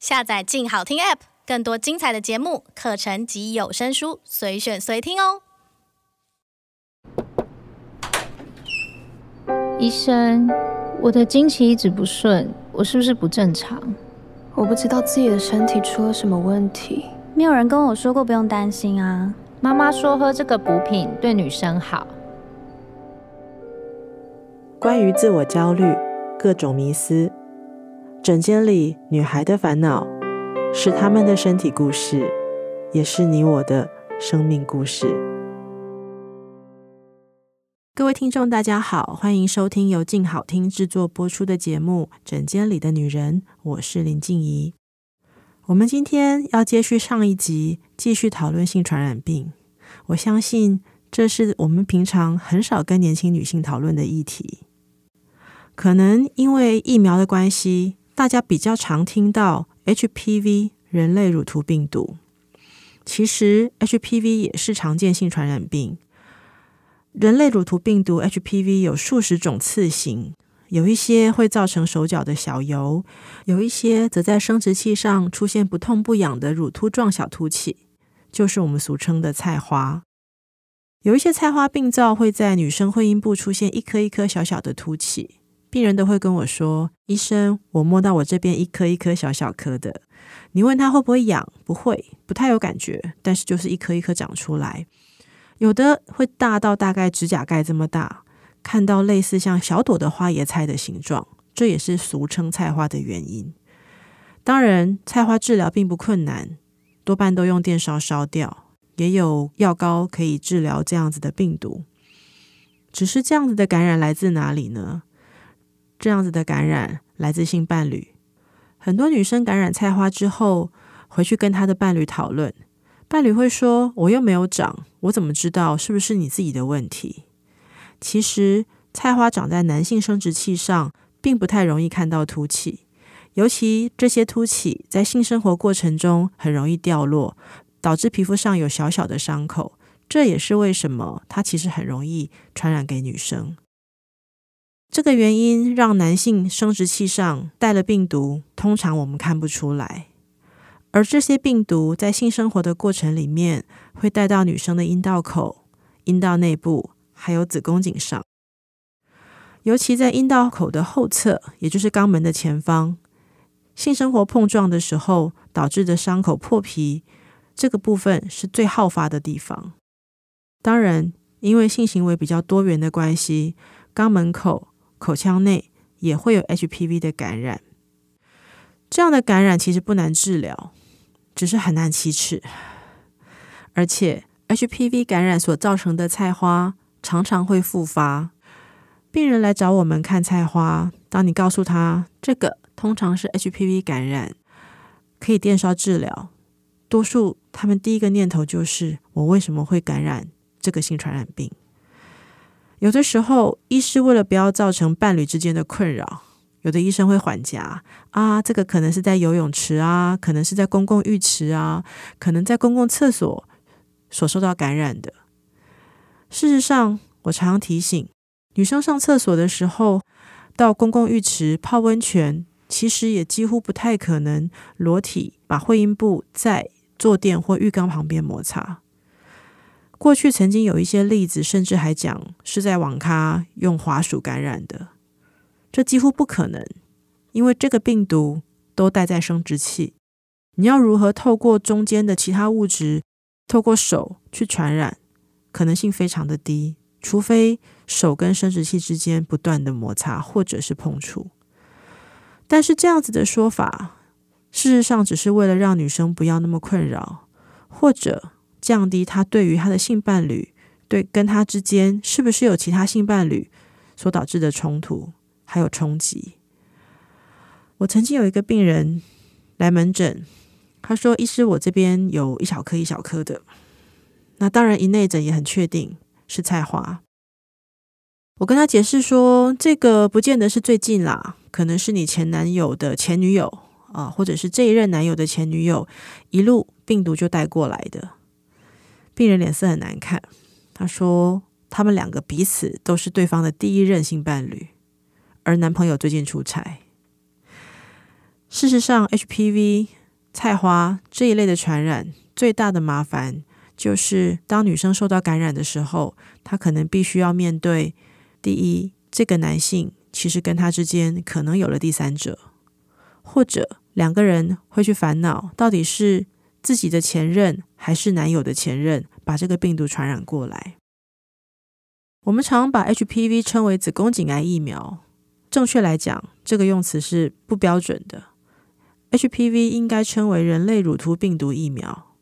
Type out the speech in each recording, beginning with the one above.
下载“静好听 ”App，更多精彩的节目、课程及有声书，随选随听哦。医生，我的经期一直不顺，我是不是不正常？我不知道自己的身体出了什么问题。没有人跟我说过不用担心啊。妈妈说喝这个补品对女生好。关于自我焦虑，各种迷思。枕间里女孩的烦恼，是她们的身体故事，也是你我的生命故事。各位听众，大家好，欢迎收听由静好听制作播出的节目《枕间里的女人》，我是林静怡。我们今天要接续上一集，继续讨论性传染病。我相信这是我们平常很少跟年轻女性讨论的议题，可能因为疫苗的关系。大家比较常听到 HPV 人类乳突病毒，其实 HPV 也是常见性传染病。人类乳突病毒 HPV 有数十种次型，有一些会造成手脚的小疣，有一些则在生殖器上出现不痛不痒的乳突状小凸起，就是我们俗称的菜花。有一些菜花病灶会在女生会阴部出现一颗一颗小小的凸起。病人都会跟我说：“医生，我摸到我这边一颗一颗小小颗的，你问他会不会痒？不会，不太有感觉，但是就是一颗一颗长出来，有的会大到大概指甲盖这么大，看到类似像小朵的花椰菜的形状，这也是俗称菜花的原因。当然，菜花治疗并不困难，多半都用电烧烧掉，也有药膏可以治疗这样子的病毒。只是这样子的感染来自哪里呢？”这样子的感染来自性伴侣，很多女生感染菜花之后，回去跟她的伴侣讨论，伴侣会说：“我又没有长，我怎么知道是不是你自己的问题？”其实，菜花长在男性生殖器上，并不太容易看到凸起，尤其这些凸起在性生活过程中很容易掉落，导致皮肤上有小小的伤口。这也是为什么它其实很容易传染给女生。这个原因让男性生殖器上带了病毒，通常我们看不出来。而这些病毒在性生活的过程里面，会带到女生的阴道口、阴道内部，还有子宫颈上。尤其在阴道口的后侧，也就是肛门的前方，性生活碰撞的时候导致的伤口破皮，这个部分是最好发的地方。当然，因为性行为比较多元的关系，肛门口。口腔内也会有 HPV 的感染，这样的感染其实不难治疗，只是很难启齿。而且 HPV 感染所造成的菜花常常会复发。病人来找我们看菜花，当你告诉他这个通常是 HPV 感染，可以电烧治疗，多数他们第一个念头就是我为什么会感染这个性传染病？有的时候，医师为了不要造成伴侣之间的困扰，有的医生会缓夹啊，这个可能是在游泳池啊，可能是在公共浴池啊，可能在公共厕所所受到感染的。事实上，我常常提醒女生上厕所的时候，到公共浴池泡温泉，其实也几乎不太可能裸体把会阴部在坐垫或浴缸旁边摩擦。过去曾经有一些例子，甚至还讲是在网咖用滑鼠感染的，这几乎不可能，因为这个病毒都带在生殖器，你要如何透过中间的其他物质，透过手去传染，可能性非常的低，除非手跟生殖器之间不断的摩擦或者是碰触。但是这样子的说法，事实上只是为了让女生不要那么困扰，或者。降低他对于他的性伴侣，对跟他之间是不是有其他性伴侣所导致的冲突，还有冲击。我曾经有一个病人来门诊，他说：“医师，我这边有一小颗一小颗的。”那当然，一内诊也很确定是菜花。我跟他解释说：“这个不见得是最近啦，可能是你前男友的前女友啊，或者是这一任男友的前女友一路病毒就带过来的。”病人脸色很难看，他说：“他们两个彼此都是对方的第一任性伴侣，而男朋友最近出差。”事实上，HPV、菜花这一类的传染最大的麻烦，就是当女生受到感染的时候，她可能必须要面对：第一，这个男性其实跟她之间可能有了第三者，或者两个人会去烦恼，到底是自己的前任还是男友的前任把这个病毒传染过来。我们常把 HPV 称为子宫颈癌疫苗，正确来讲，这个用词是不标准的。HPV 应该称为人类乳突病毒疫苗。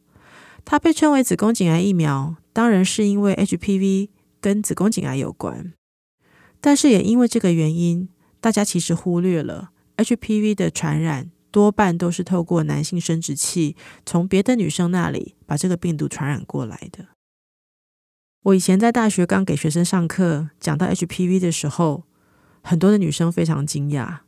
它被称为子宫颈癌疫苗，当然是因为 HPV 跟子宫颈癌有关，但是也因为这个原因，大家其实忽略了 HPV 的传染多半都是透过男性生殖器从别的女生那里把这个病毒传染过来的。我以前在大学刚给学生上课，讲到 HPV 的时候，很多的女生非常惊讶，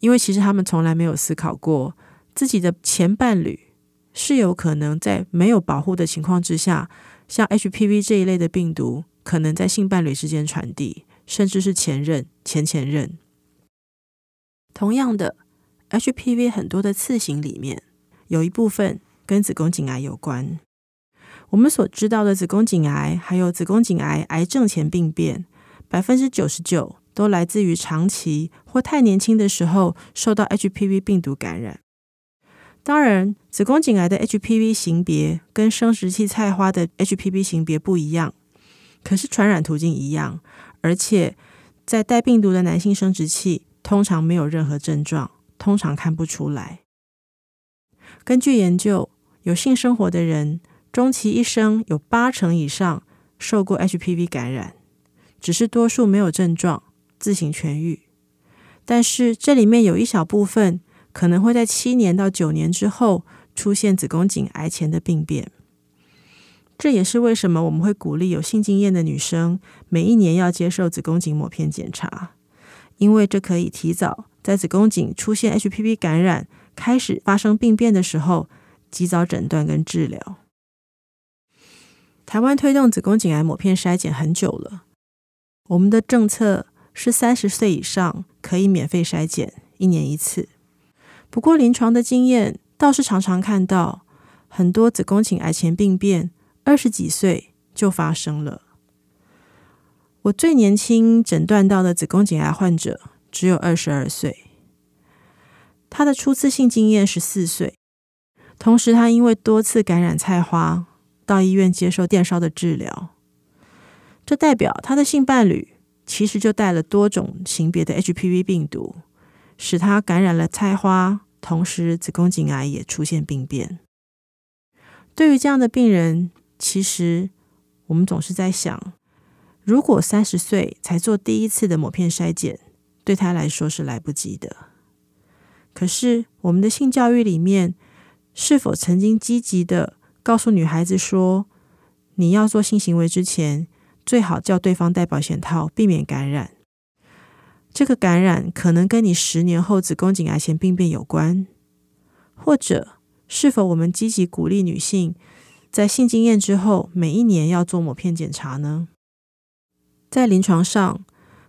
因为其实她们从来没有思考过自己的前伴侣是有可能在没有保护的情况之下，像 HPV 这一类的病毒，可能在性伴侣之间传递，甚至是前任、前前任。同样的，HPV 很多的次型里面，有一部分跟子宫颈癌有关。我们所知道的子宫颈癌，还有子宫颈癌癌症前病变，百分之九十九都来自于长期或太年轻的时候受到 HPV 病毒感染。当然，子宫颈癌的 HPV 型别跟生殖器菜花的 HPV 型别不一样，可是传染途径一样，而且在带病毒的男性生殖器通常没有任何症状，通常看不出来。根据研究，有性生活的人，终其一生有八成以上受过 HPV 感染，只是多数没有症状，自行痊愈。但是这里面有一小部分可能会在七年到九年之后出现子宫颈癌前的病变。这也是为什么我们会鼓励有性经验的女生每一年要接受子宫颈抹片检查，因为这可以提早在子宫颈出现 HPV 感染、开始发生病变的时候，及早诊断跟治疗。台湾推动子宫颈癌抹片筛检很久了，我们的政策是三十岁以上可以免费筛检，一年一次。不过临床的经验倒是常常看到很多子宫颈癌前病变，二十几岁就发生了。我最年轻诊断到的子宫颈癌患者只有二十二岁，他的初次性经验是四岁，同时他因为多次感染菜花。到医院接受电烧的治疗，这代表他的性伴侣其实就带了多种型别的 HPV 病毒，使他感染了菜花，同时子宫颈癌也出现病变。对于这样的病人，其实我们总是在想，如果三十岁才做第一次的抹片筛检，对他来说是来不及的。可是我们的性教育里面，是否曾经积极的告诉女孩子说：“你要做性行为之前，最好叫对方戴保险套，避免感染。这个感染可能跟你十年后子宫颈癌前病变有关。或者，是否我们积极鼓励女性在性经验之后，每一年要做抹片检查呢？在临床上，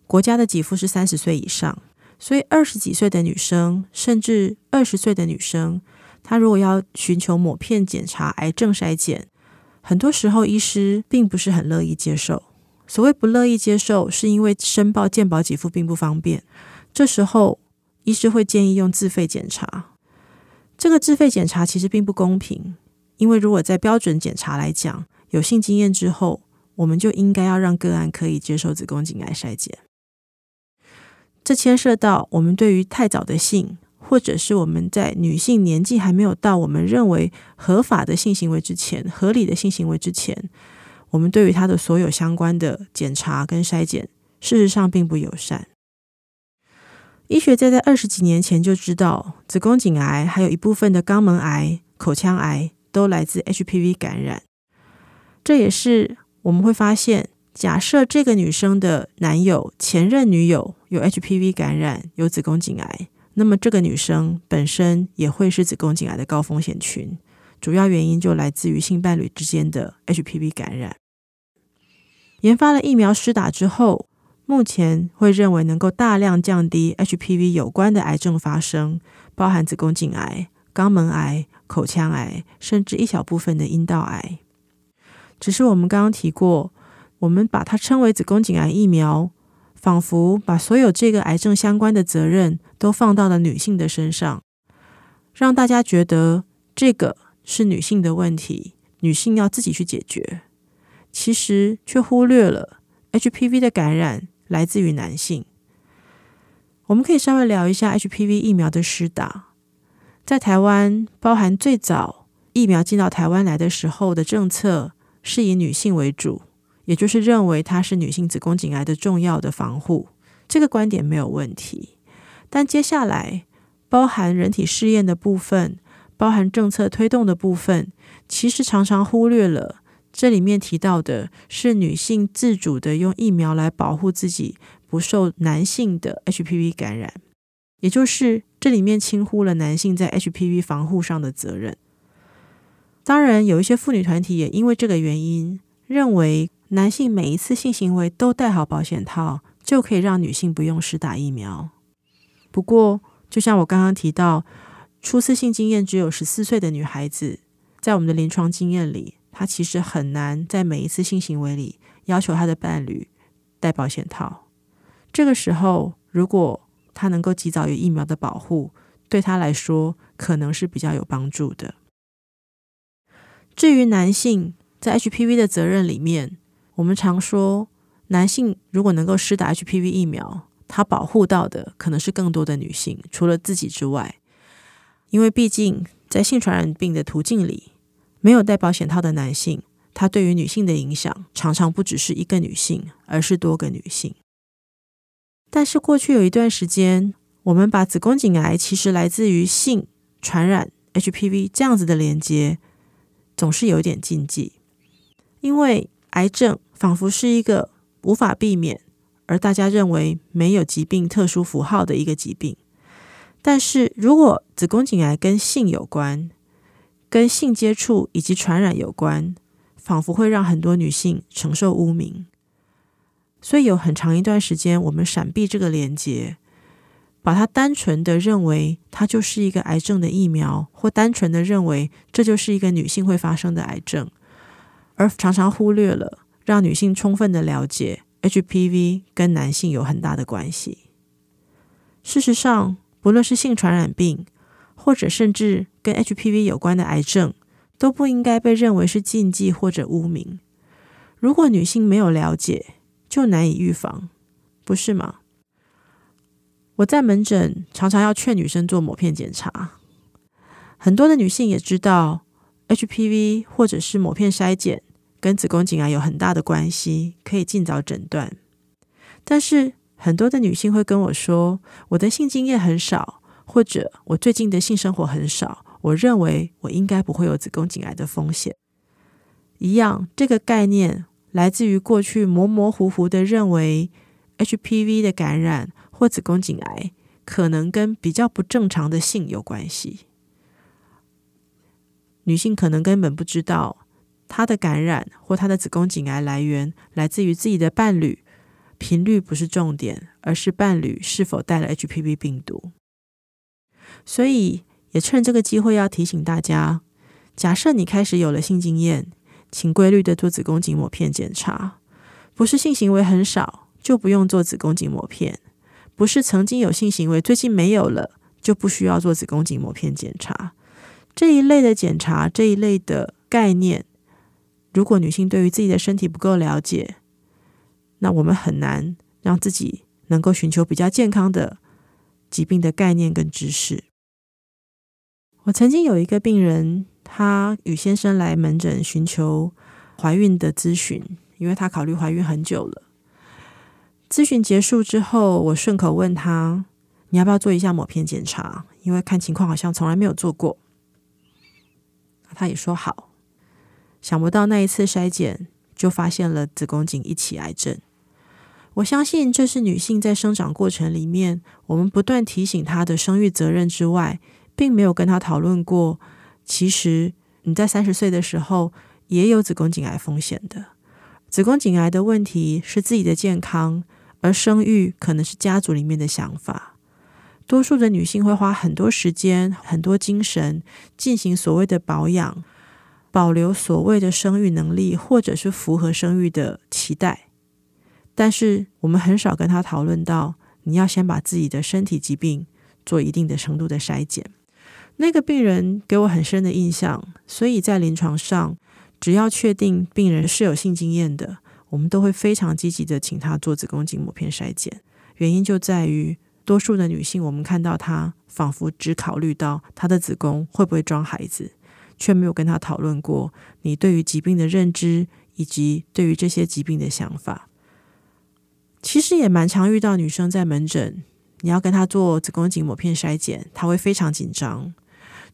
国家的给付是三十岁以上，所以二十几岁的女生，甚至二十岁的女生。”她如果要寻求抹片检查癌症筛检，很多时候医师并不是很乐意接受。所谓不乐意接受，是因为申报健保给付并不方便。这时候医师会建议用自费检查。这个自费检查其实并不公平，因为如果在标准检查来讲，有性经验之后，我们就应该要让个案可以接受子宫颈癌筛检。这牵涉到我们对于太早的性。或者是我们在女性年纪还没有到我们认为合法的性行为之前，合理的性行为之前，我们对于她的所有相关的检查跟筛检，事实上并不友善。医学界在二十几年前就知道，子宫颈癌还有一部分的肛门癌、口腔癌都来自 HPV 感染。这也是我们会发现，假设这个女生的男友、前任女友有 HPV 感染，有子宫颈癌。那么，这个女生本身也会是子宫颈癌的高风险群，主要原因就来自于性伴侣之间的 HPV 感染。研发了疫苗施打之后，目前会认为能够大量降低 HPV 有关的癌症发生，包含子宫颈癌、肛门癌、口腔癌，甚至一小部分的阴道癌。只是我们刚刚提过，我们把它称为子宫颈癌疫苗，仿佛把所有这个癌症相关的责任都放到了女性的身上，让大家觉得这个是女性的问题，女性要自己去解决。其实却忽略了 HPV 的感染来自于男性。我们可以稍微聊一下 HPV 疫苗的施打，在台湾，包含最早疫苗进到台湾来的时候的政策。是以女性为主，也就是认为它是女性子宫颈癌的重要的防护，这个观点没有问题。但接下来包含人体试验的部分，包含政策推动的部分，其实常常忽略了这里面提到的是女性自主的用疫苗来保护自己不受男性的 HPV 感染，也就是这里面轻忽了男性在 HPV 防护上的责任。当然，有一些妇女团体也因为这个原因，认为男性每一次性行为都戴好保险套，就可以让女性不用施打疫苗。不过，就像我刚刚提到，初次性经验只有十四岁的女孩子，在我们的临床经验里，她其实很难在每一次性行为里要求她的伴侣戴保险套。这个时候，如果她能够及早有疫苗的保护，对她来说可能是比较有帮助的。至于男性在 HPV 的责任里面，我们常说，男性如果能够施打 HPV 疫苗，他保护到的可能是更多的女性，除了自己之外。因为毕竟在性传染病的途径里，没有戴保险套的男性，他对于女性的影响常常不只是一个女性，而是多个女性。但是过去有一段时间，我们把子宫颈癌其实来自于性传染 HPV 这样子的连接。总是有点禁忌，因为癌症仿佛是一个无法避免，而大家认为没有疾病特殊符号的一个疾病。但是如果子宫颈癌跟性有关，跟性接触以及传染有关，仿佛会让很多女性承受污名。所以有很长一段时间，我们闪避这个连结。把它单纯的认为它就是一个癌症的疫苗，或单纯的认为这就是一个女性会发生的癌症，而常常忽略了让女性充分的了解 HPV 跟男性有很大的关系。事实上，不论是性传染病，或者甚至跟 HPV 有关的癌症，都不应该被认为是禁忌或者污名。如果女性没有了解，就难以预防，不是吗？我在门诊常常要劝女生做抹片检查，很多的女性也知道 HPV 或者是抹片筛检跟子宫颈癌有很大的关系，可以尽早诊断。但是很多的女性会跟我说，我的性经验很少，或者我最近的性生活很少，我认为我应该不会有子宫颈癌的风险。一样，这个概念来自于过去模模糊糊的认为 HPV 的感染。或子宫颈癌可能跟比较不正常的性有关系，女性可能根本不知道她的感染或她的子宫颈癌来源来自于自己的伴侣，频率不是重点，而是伴侣是否带了 HPV 病毒。所以也趁这个机会要提醒大家：假设你开始有了性经验，请规律的做子宫颈抹片检查，不是性行为很少就不用做子宫颈抹片。不是曾经有性行为，最近没有了，就不需要做子宫颈抹片检查。这一类的检查，这一类的概念，如果女性对于自己的身体不够了解，那我们很难让自己能够寻求比较健康的疾病的概念跟知识。我曾经有一个病人，她与先生来门诊寻求怀孕的咨询，因为她考虑怀孕很久了。咨询结束之后，我顺口问他：“你要不要做一下抹片检查？因为看情况好像从来没有做过。”他也说好。想不到那一次筛检就发现了子宫颈一起癌症。我相信这是女性在生长过程里面，我们不断提醒她的生育责任之外，并没有跟她讨论过。其实你在三十岁的时候也有子宫颈癌风险的。子宫颈癌的问题是自己的健康。而生育可能是家族里面的想法。多数的女性会花很多时间、很多精神进行所谓的保养，保留所谓的生育能力，或者是符合生育的期待。但是我们很少跟他讨论到，你要先把自己的身体疾病做一定的程度的筛检。那个病人给我很深的印象，所以在临床上，只要确定病人是有性经验的，我们都会非常积极的请他做子宫颈抹片筛检。原因就在于，多数的女性，我们看到她仿佛只考虑到她的子宫会不会装孩子，却没有跟她讨论过你对于疾病的认知以及对于这些疾病的想法。其实也蛮常遇到女生在门诊，你要跟她做子宫颈抹片筛检，她会非常紧张，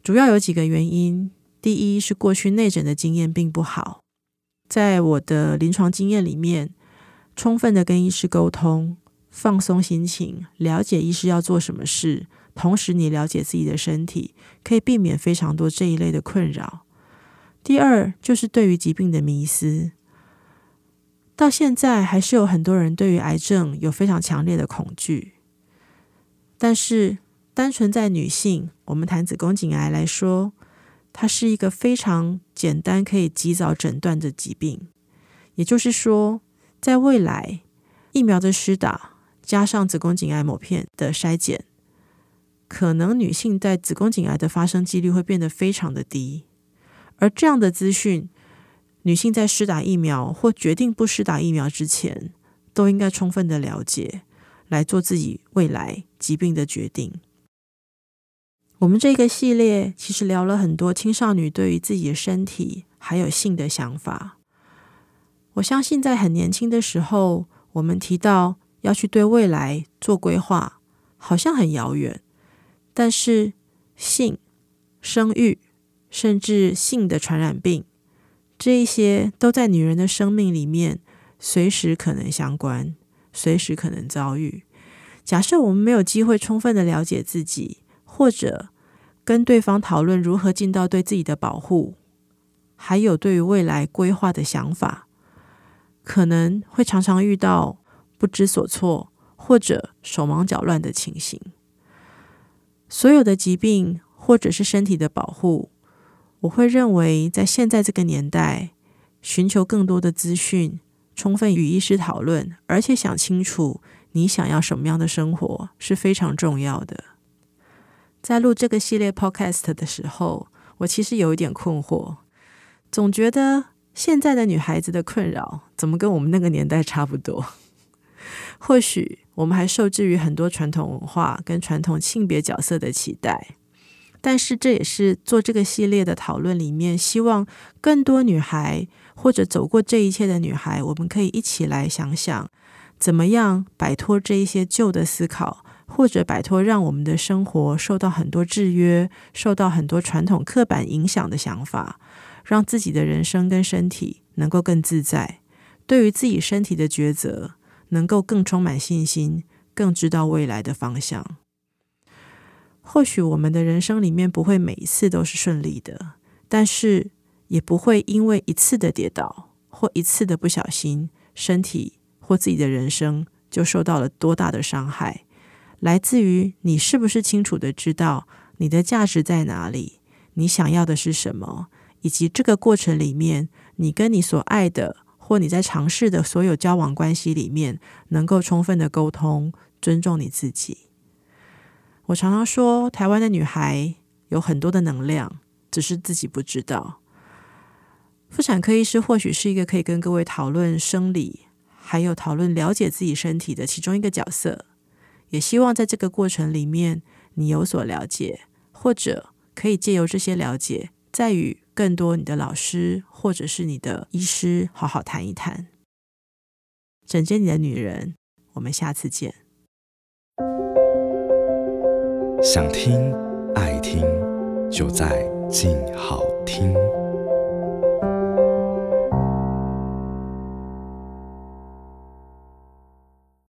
主要有几个原因。第一是过去内诊的经验并不好，在我的临床经验里面，充分的跟医师沟通，放松心情，了解医师要做什么事，同时你了解自己的身体，可以避免非常多这一类的困扰。第二就是对于疾病的迷思，到现在还是有很多人对于癌症有非常强烈的恐惧，但是单纯在女性，我们谈子宫颈癌来说。它是一个非常简单、可以及早诊断的疾病，也就是说，在未来疫苗的施打加上子宫颈癌抹片的筛检，可能女性在子宫颈癌的发生几率会变得非常的低。而这样的资讯，女性在施打疫苗或决定不施打疫苗之前，都应该充分的了解，来做自己未来疾病的决定。我们这个系列其实聊了很多青少女对于自己的身体还有性的想法。我相信在很年轻的时候，我们提到要去对未来做规划，好像很遥远。但是性、生育，甚至性的传染病，这一些都在女人的生命里面随时可能相关，随时可能遭遇。假设我们没有机会充分的了解自己。或者跟对方讨论如何尽到对自己的保护，还有对于未来规划的想法，可能会常常遇到不知所措或者手忙脚乱的情形。所有的疾病或者是身体的保护，我会认为在现在这个年代，寻求更多的资讯，充分与医师讨论，而且想清楚你想要什么样的生活是非常重要的。在录这个系列 Podcast 的时候，我其实有一点困惑，总觉得现在的女孩子的困扰怎么跟我们那个年代差不多？或许我们还受制于很多传统文化跟传统性别角色的期待，但是这也是做这个系列的讨论里面，希望更多女孩或者走过这一切的女孩，我们可以一起来想想，怎么样摆脱这一些旧的思考。或者摆脱让我们的生活受到很多制约、受到很多传统刻板影响的想法，让自己的人生跟身体能够更自在，对于自己身体的抉择能够更充满信心，更知道未来的方向。或许我们的人生里面不会每一次都是顺利的，但是也不会因为一次的跌倒或一次的不小心，身体或自己的人生就受到了多大的伤害。来自于你是不是清楚的知道你的价值在哪里，你想要的是什么，以及这个过程里面，你跟你所爱的或你在尝试的所有交往关系里面，能够充分的沟通，尊重你自己。我常常说，台湾的女孩有很多的能量，只是自己不知道。妇产科医师或许是一个可以跟各位讨论生理，还有讨论了解自己身体的其中一个角色。也希望在这个过程里面，你有所了解，或者可以借由这些了解，再与更多你的老师或者是你的医师好好谈一谈。枕间你的女人，我们下次见。想听爱听，就在静好听。